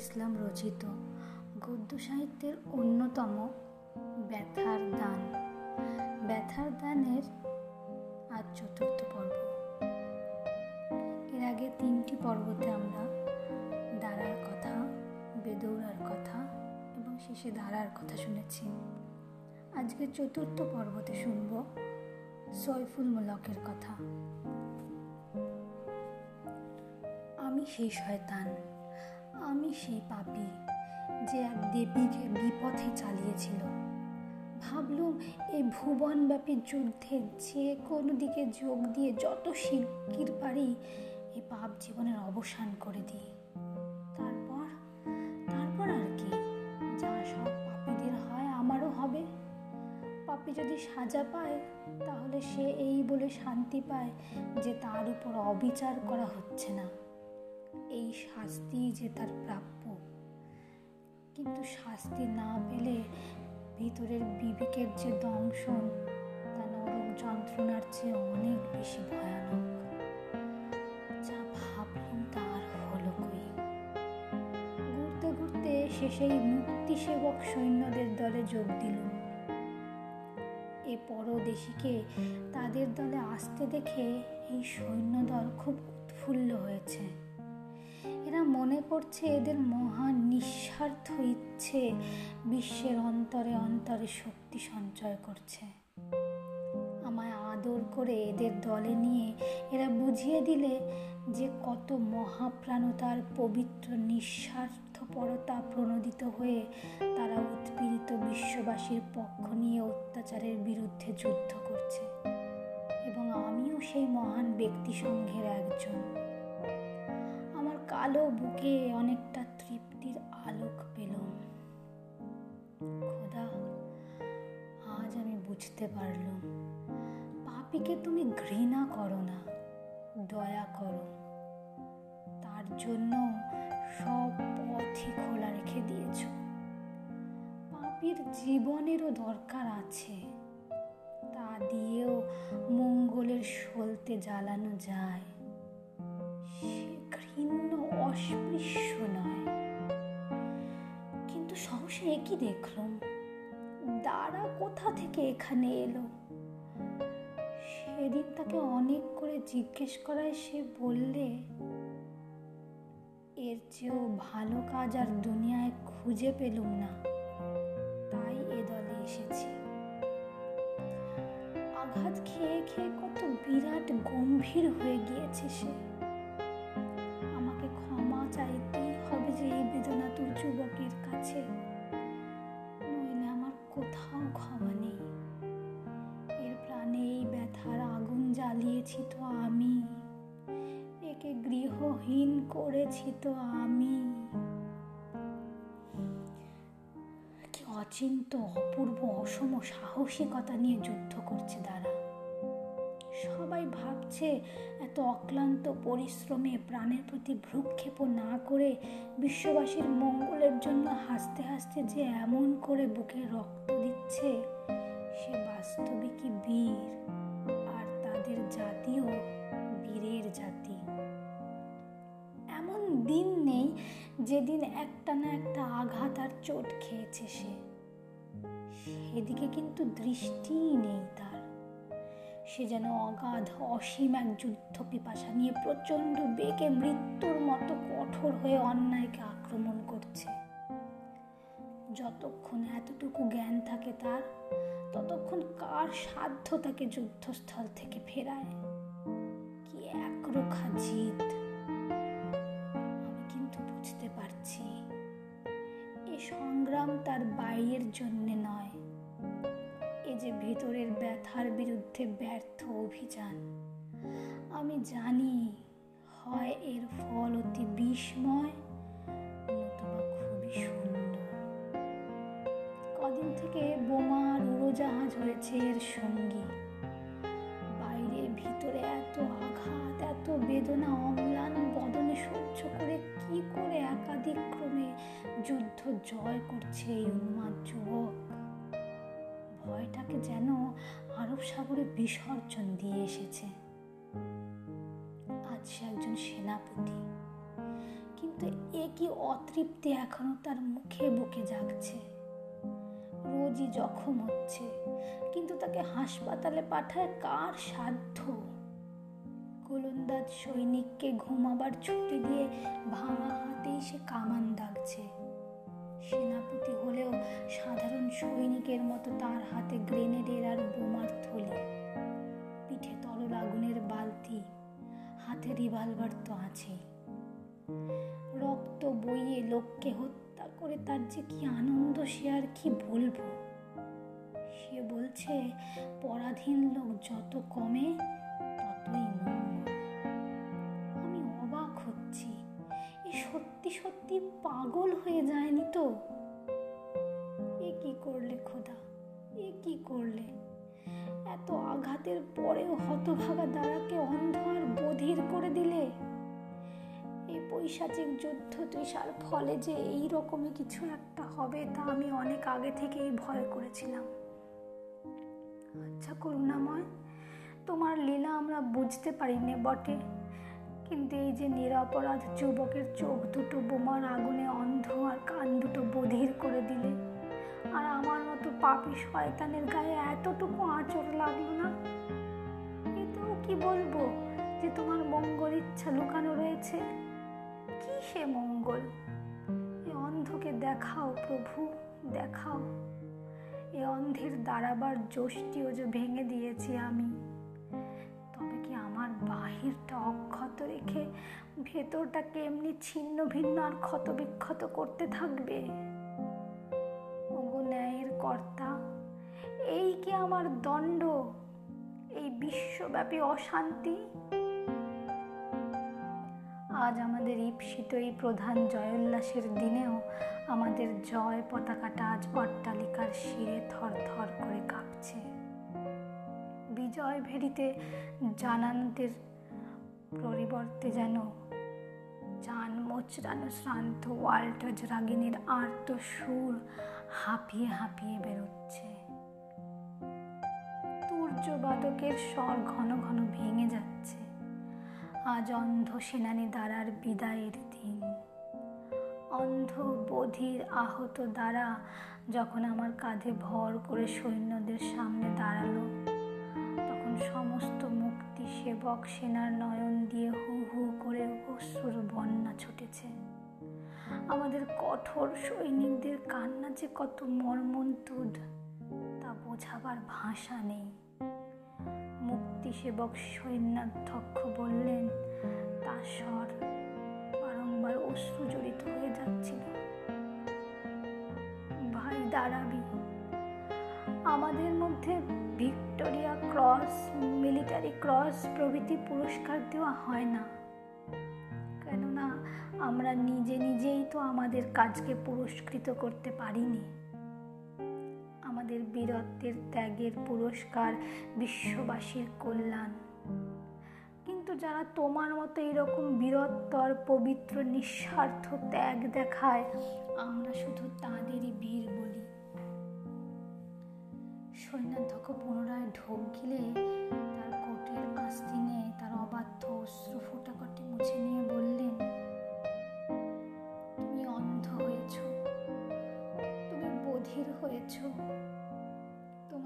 ইসলাম রচিত গদ্য সাহিত্যের অন্যতম ব্যথার দান। ব্যথার দানের আজ চতুর্থ পর্ব। এর আগে তিনটি পর্বতে আমরা দাঁড়ার কথা, বেদৌড়ার কথা এবং শেষে দাঁড়ার কথা শুনেছি। আজকে চতুর্থ পর্বতে শুনব সৈফুল মুলকের কথা। আমি সেই শয়তান। আমি সেই পাপি যে এক দেবীকে বিপথে চালিয়েছিল। ভাবলুম এই ভুবনব্যাপী যুদ্ধে যে কোনো দিকে যোগ দিয়ে যত শিগগির পারি এই পাপ জীবনের অবসান করে দিই। তারপর তারপর আর কি? যা সব পাপীদের হয় আমারও হবে। পাপি যদি সাজা পায়, তাহলে সে এই বলে শান্তি পায় যে তার উপর অবিচার করা হচ্ছে না। এই শাস্তি যে তার প্রাপ্য। কিন্তু শাস্তি না পেলে ভিতরের বিবেকের যে দংশন, তা নরক যন্ত্রণার চেয়ে অনেক বেশি ভয়ানক। যা ভাবলাম তার হলো কই? ঘুরতে ঘুরতে শেষেই মুক্তি সেবক সৈন্যদের দলে যোগ দিল। এ পরদেশিকে তাদের দলে আসতে দেখে এই সৈন্যদল খুব উৎফুল্ল হয়েছে। এরা মনে করছে এদের মহান নিঃস্বার্থ ইচ্ছে বিশ্বের অন্তরে অন্তরে শক্তি সঞ্চয় করছে। আমায় আদর করে এদের দলে নিয়ে এরা বুঝিয়ে দিলে যে কত মহাপ্রাণতার পবিত্র নিঃস্বার্থপরতা প্রণোদিত হয়ে তারা উৎপীড়িত বিশ্ববাসীর পক্ষ নিয়ে অত্যাচারের বিরুদ্ধে যুদ্ধ করছে। এবং আমিও সেই মহান ব্যক্তি সংঘের একজন। কালো বুকে অনেকটা তৃপ্তির আলোক পেলাম। খোদা, আজ আমি বুঝতে পারলাম। পাপিকে তুমি ঘৃণা করো না, দয়া করো। তার জন্য সব পথই খোলা রেখে দিয়েছ। পাপির জীবনেরও দরকার আছে, তা দিয়েও মঙ্গলের সলতে জ্বালানো যায়। সে ঘৃণ্য অস্পৃশ্য নয়। কিন্তু সহসা একই দেখলাম। দাঁড়া কোথা থেকে এখানে এলো? সেদিন তাকে অনেক করে জিজ্ঞেস করায় সে বললে, এর চেয়েও ভালো কাজ আর দুনিয়ায় খুঁজে পেলুম না। তাই এ দলে এসেছি। আঘাত খেয়ে খেয়ে কত বিরাট গম্ভীর হয়ে গিয়েছে সে। করেছি তো আমি। কি অচিন্ত অপূর্ব, অসম সাহসিকতা নিয়ে যুদ্ধ করছে তারা। সবাই ভাবছে এত অক্লান্ত পরিশ্রমে প্রাণের প্রতি ভ্রুক্ষেপ না করে বিশ্ববাসীর মঙ্গলের জন্য হাসতে হাসতে যে এমন করে বুকে রক্ত দিচ্ছে, সে বাস্তবিকই বীর? আর তাদের জাতিও বীরের জাতি। দিন নেই, যেদিন একটা না একটা আঘাত আর চোট খেয়েছে সে। সেদিকে কিন্তু দৃষ্টিই নেই তার। সে যেন অগাধ, অসীম এক যুদ্ধ পিপাসা নিয়ে প্রচণ্ড বেগে মৃত্যুর মতো কঠোর হয়ে অন্যায়কে আক্রমণ করছে। যতক্ষণ এতটুকু জ্ঞান থাকে তার, ততক্ষণ কার সাধ্য তাকে যুদ্ধস্থল থেকে ফেরায়? কি একরোখা জিত। সংগ্রাম তার বাইরের জন্যে নয়। এ যে ভেতরের ব্যথার বিরুদ্ধে ব্যর্থ অভিযান, আমি জানি হয় এর ফল অতি বিস্ময় খুবই সুন্দর। কদিন থেকে বোমা আর উড়োজাহাজ হয়েছে এর সঙ্গী। ভিতরে এত আঘাত, এত বেদনা, অম্লান, বদনে সহ্য করে কি করে একাধিক ক্রমে যুদ্ধ জয় করছে এই উন্মাদ যুবক? ভয়টাকে যেন আরব সাগরে বিসর্জন দিয়ে এসেছে। আজ সে একজন সেনাপতি। কিন্তু এ কি অতৃপ্তি এখনও তার মুখে বুকে জাগছে? রোজই জখম হচ্ছে। কিন্তু তাকে হাসপাতালে পাঠায় কার সাধ্য? গোলন্দাজ সৈনিককে ঘুমাবার ছুটি দিয়ে ভাঙা হাতেই সে কামান দাগছে। সেনাপতি হলেও সাধারণ সৈনিকের মতো তার হাতে গ্রেনেডের আর বোমার থলি। পিঠে তরল আগুনের বালতি, হাতে রিভলভার তো আছেই। রক্ত বইয়ে লোককে হত্যা করে তার যে কি আনন্দ, সে আর কি বলব? সে বলছে, পরাধীন লোক যত কমে, ততই আমি অবাক হচ্ছি। এ সত্যি সত্যি পাগল হয়ে যায়নি তো? এ কি করলে খোদা? এ কি করলে? এত আঘাতের পরেও হতভাগা দ্বারাকে অন্ধ আর বধির করে দিলে? পৈশাচিক যুদ্ধ, তৃষার ফলে যে এই রকমই কিছু একটা হবে তা আমি অনেক আগে থেকেই ভয় করেছিলাম। আচ্ছা করুণাময়, তোমার লীলা আমরা বুঝতে পারিনি বটে। কিন্তু এই যে নিরাপরাধ যুবকের চোখ দুটো বোমার আগুনে অন্ধ আর কান দুটো বধির করে দিলে, আর আমার মতো পাপি শয়তানের গায়ে এতটুকু আঁচড় লাগল না? এতেও কি বলব যে তোমার মঙ্গল ইচ্ছা লুকানো রয়েছে? কি সে মঙ্গল? এ অন্ধকে দেখাও প্রভু, দেখাও। এ অন্ধের দাঁড়াবার জোশটিও যে ভেঙে দিয়েছি আমি। তবে কি আমার বাহিরটা অক্ষত রেখে ভেতরটাকে এমনি ছিন্ন ভিন্ন আর ক্ষত বিক্ষত করতে থাকবে? ন্যায়ের কর্তা, এই কি আমার দণ্ড? এই বিশ্বব্যাপী অশান্তি? আজ আমাদের ঈপ্সিত এই প্রধান জয়োল্লাসের দিনেও আমাদের জয় পতাকাটা আজ অট্টালিকার শিরে থর থর করে কাঁপছে। বিজয় ভেরিতে জানানদের পরিবর্তে যেন চান মোচড়ানো শ্রান্ত ওয়াল্টজ রাগিনীর আর্ত সুর হাঁপিয়ে হাঁপিয়ে বেরোচ্ছে। তুর্যবাদকের স্বর ঘন ঘন ভেঙে যাচ্ছে। আজ অন্ধ সেনানী দ্বারার বিদায়ের দিন। অন্ধ বধির আহত দ্বারা যখন আমার কাঁধে ভর করে সৈন্যদের সামনে দাঁড়াল, তখন সমস্ত মুক্তি সেবক সেনার নয়ন দিয়ে হু হু করে অশ্রুর বন্যা ছুটেছে। আমাদের কঠোর সৈনিকদের কান্না যে কত মর্মন্তুদ, তা বোঝাবার ভাষা নেই। মুক্তি সেবক সৈন্যাধ্যক্ষ বললেন তার স্বর বারংবার অশ্রু জড়িত হয়ে যাচ্ছিল। ভাই দাঁড়াবি। আমাদের মধ্যে ভিক্টোরিয়া ক্রস, মিলিটারি ক্রস প্রভৃতি পুরস্কার দেওয়া হয় না। কেননা, আমরা নিজে নিজেই তো আমাদের কাজকে পুরস্কৃত করতে পারিনি। আমাদের বীরত্বের ত্যাগের পুরস্কার বিশ্ববাসীর কল্যাণ। কিন্তু যারা তোমার মতো এরকম বীরত্বর পবিত্র নিঃস্বার্থ ত্যাগ দেখায়, আমরা শুধু তাঁদেরই বীর বলি। সৈন্যাধ্যক্ষ পুনরায় ঢোক গিলে তার কোটের আস্তিনে তার অবাধ্য অশ্রু ফোটাকটি মুছে নিয়ে বললেন, তুমি অন্ধ হয়েছ, তুমি বধির হয়েছ।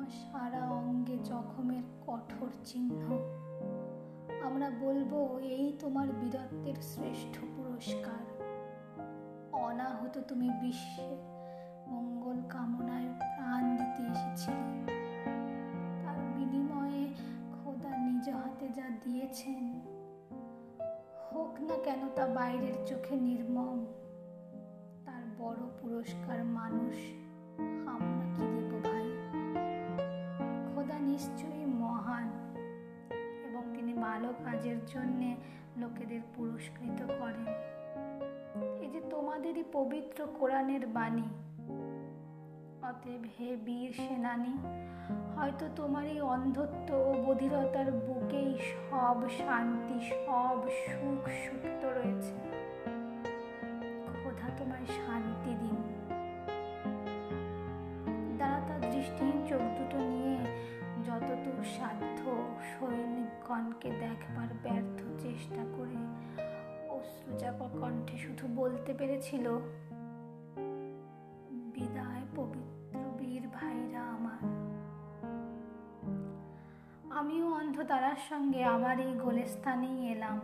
তোমার সারা অঙ্গে জখমের কঠোর চিহ্ন। আমরা বলব, এই তোমার বীরত্বের শ্রেষ্ঠ পুরস্কার। অনাহত তুমি বিশ্বে মঙ্গল কামনায় প্রাণ দিতে এসেছিলে। তার বিনিময়ে খোদা নিজ হাতে যা দিয়েছেন, হোক না কেন তা বাইরের চোখে নির্মম। তার বড় পুরস্কার মানুষ আমরা। নিশ্চয়ই মহান। এবং তিনি ভালো কাজের জন্যে লোকেদের পুরস্কৃত করেন। এই যে তোমাদেরই পবিত্র কোরআনের বাণী। অতএব হে বীর সেনানী, হয়তো তোমার এই অন্ধত্ব ও বধিরতার বুকেই সব শান্তি, সব সুখ সুপ্ত রয়েছে। খোদা তোমায় শান্তি দিন। সাধ্য সৈনিকগণকে দেখবার ব্যর্থ চেষ্টা করে অশ্রুচাপা কণ্ঠে শুধু বলতে পেরেছিল, বিদায় পবিত্র বীর ভাইরা আমার। আমিও অন্ধতারার সঙ্গে আবার এই গোলেস্থানেই এলাম।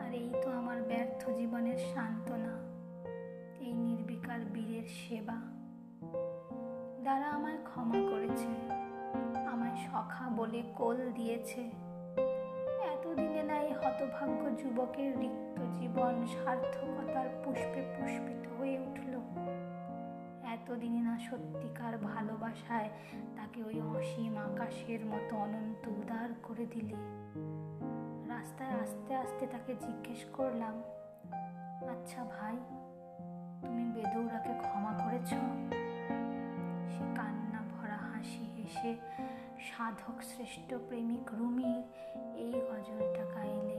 আর এই তো আমার ব্যর্থ জীবনের সান্ত্বনা, এই নির্বিকার বীরের সেবা। যারা আমায় ক্ষমা করেছে। সখা বলে কোল দিয়েছে। এতদিনে না এই হতভাগ্য যুবকের রিক্ত জীবন সার্থকতার পুষ্পে পুষ্পিত হয়ে উঠল। এতদিনে না সত্যিকার ভালোবাসায় তাকে ওই অসীম আকাশের মতো অনন্ত উদার করে দিলে। রাস্তায় আস্তে আস্তে তাকে জিজ্ঞেস করলাম আচ্ছা ভাই, তুমি বেদৌরাকে ক্ষমা করেছ? সে কান্না ভরা হাসি হেসে সাধক শ্রেষ্ঠ প্রেমিক রুমির এই গজলটা গাইলে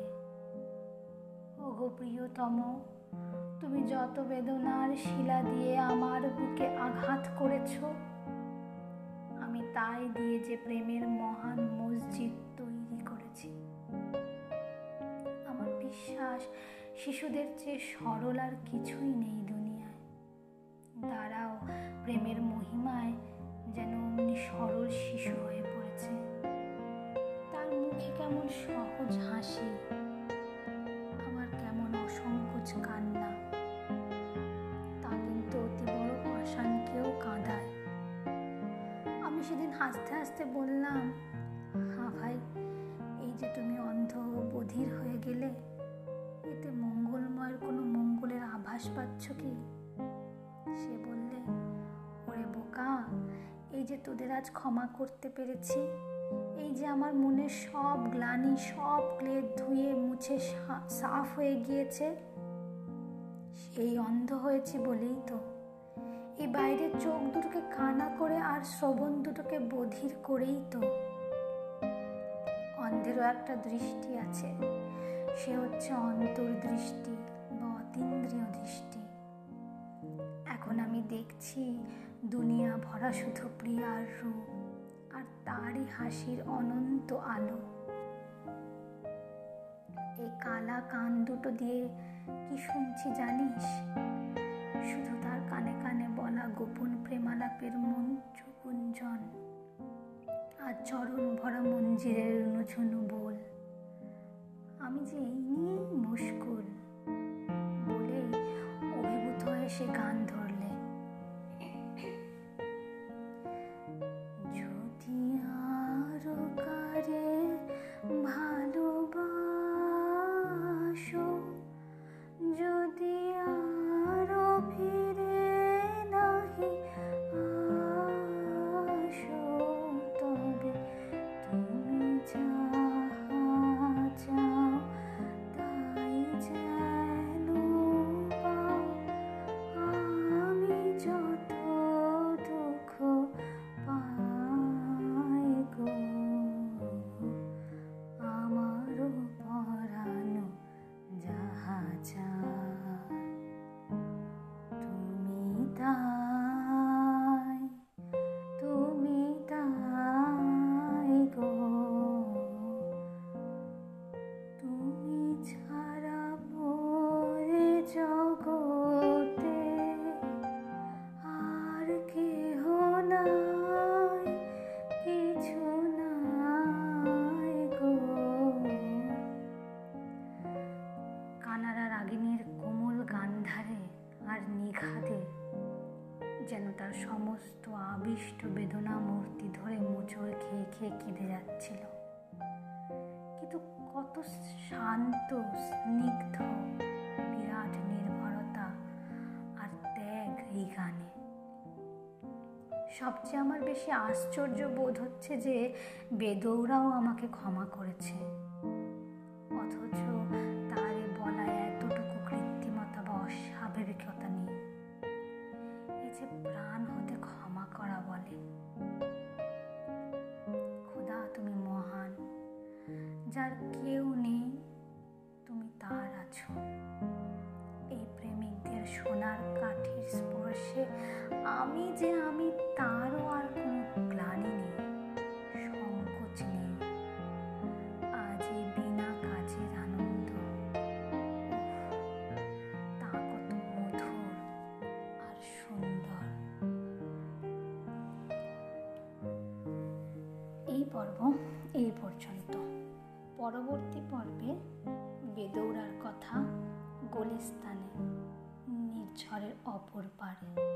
ওগো প্রিয়তম, তুমি যত বেদনার শিলা দিয়ে আমার বুকে আঘাত করেছ, আমি তাই দিয়ে যে প্রেমের মহান মসজিদ তৈরি করেছি। আমার বিশ্বাস, শিশুদের চেয়ে সরল আর কিছুই নেই দুনিয়ায়। দাঁড়াও প্রেমের মহিমায় যেন অমনি সরল শিশু হয়ে পড়েছে। তার মুখে কেমন সহজ হাসি, আবার কেমন অসংকোচ কান্না। তা কিন্তু অতি বড় কাঁদায়। আমি সেদিন হাসতে হাসতে বললাম হা ভাই, এই যে তুমি অন্ধ বধির হয়ে গেলে, এতে মঙ্গলময়ের কোনো মঙ্গলের আভাস পাচ্ছ কি? যে তোদের আজ ক্ষমা করতে পেরেছি, এই যে আমার মনের সব গ্লানি, সব ক্লেদ ধুয়ে মুছে সাফ হয়ে গিয়েছে, সেই অন্ধ হয়েছি বলেই তো। এই বাইরের চোখ দুটোকে কানা করে আর শ্রবণ দুটোকে বধির করেই তো। অন্ধেরও একটা দৃষ্টি আছে, সে হচ্ছে অন্তর্দৃষ্টি বা অতীন্দ্রিয় দৃষ্টি। দেখছি দুনিয়া ভরা শুধু প্রিয়ার রূপ, আর তারই হাসির অনন্ত আলো। এই কালা কান দুটো দিয়ে কি শুনছি জানিস? শুধু তার কানে কানে বলা গোপন প্রেমালাপের মঞ্চ গুঞ্জন আর চরণ ভরা মঞ্জিরের রুনুঝুনু বল। আমি যে এই নিয়েই মুশকুল বলে অভিভূত হয়ে সে গান ধরলে সমস্ত আবিষ্ট বেদনা মূর্তি ধরে মোচড় খেয়ে খেয়ে কেঁদে যাচ্ছিল। কিন্তু কত শান্ত, স্নিগ্ধ, বিরাট নির্ভরতা আর ত্যাগ এই গানে। সবচেয়ে আমার বেশি আশ্চর্য বোধ হচ্ছে যে বেদৌরাও আমাকে ক্ষমা করেছে। অথচ পর্ব এই পর্যন্ত। পরবর্তী পর্বে বেদৌড়ার কথা গলিস্তানে নির্ঝরের অপর পারে।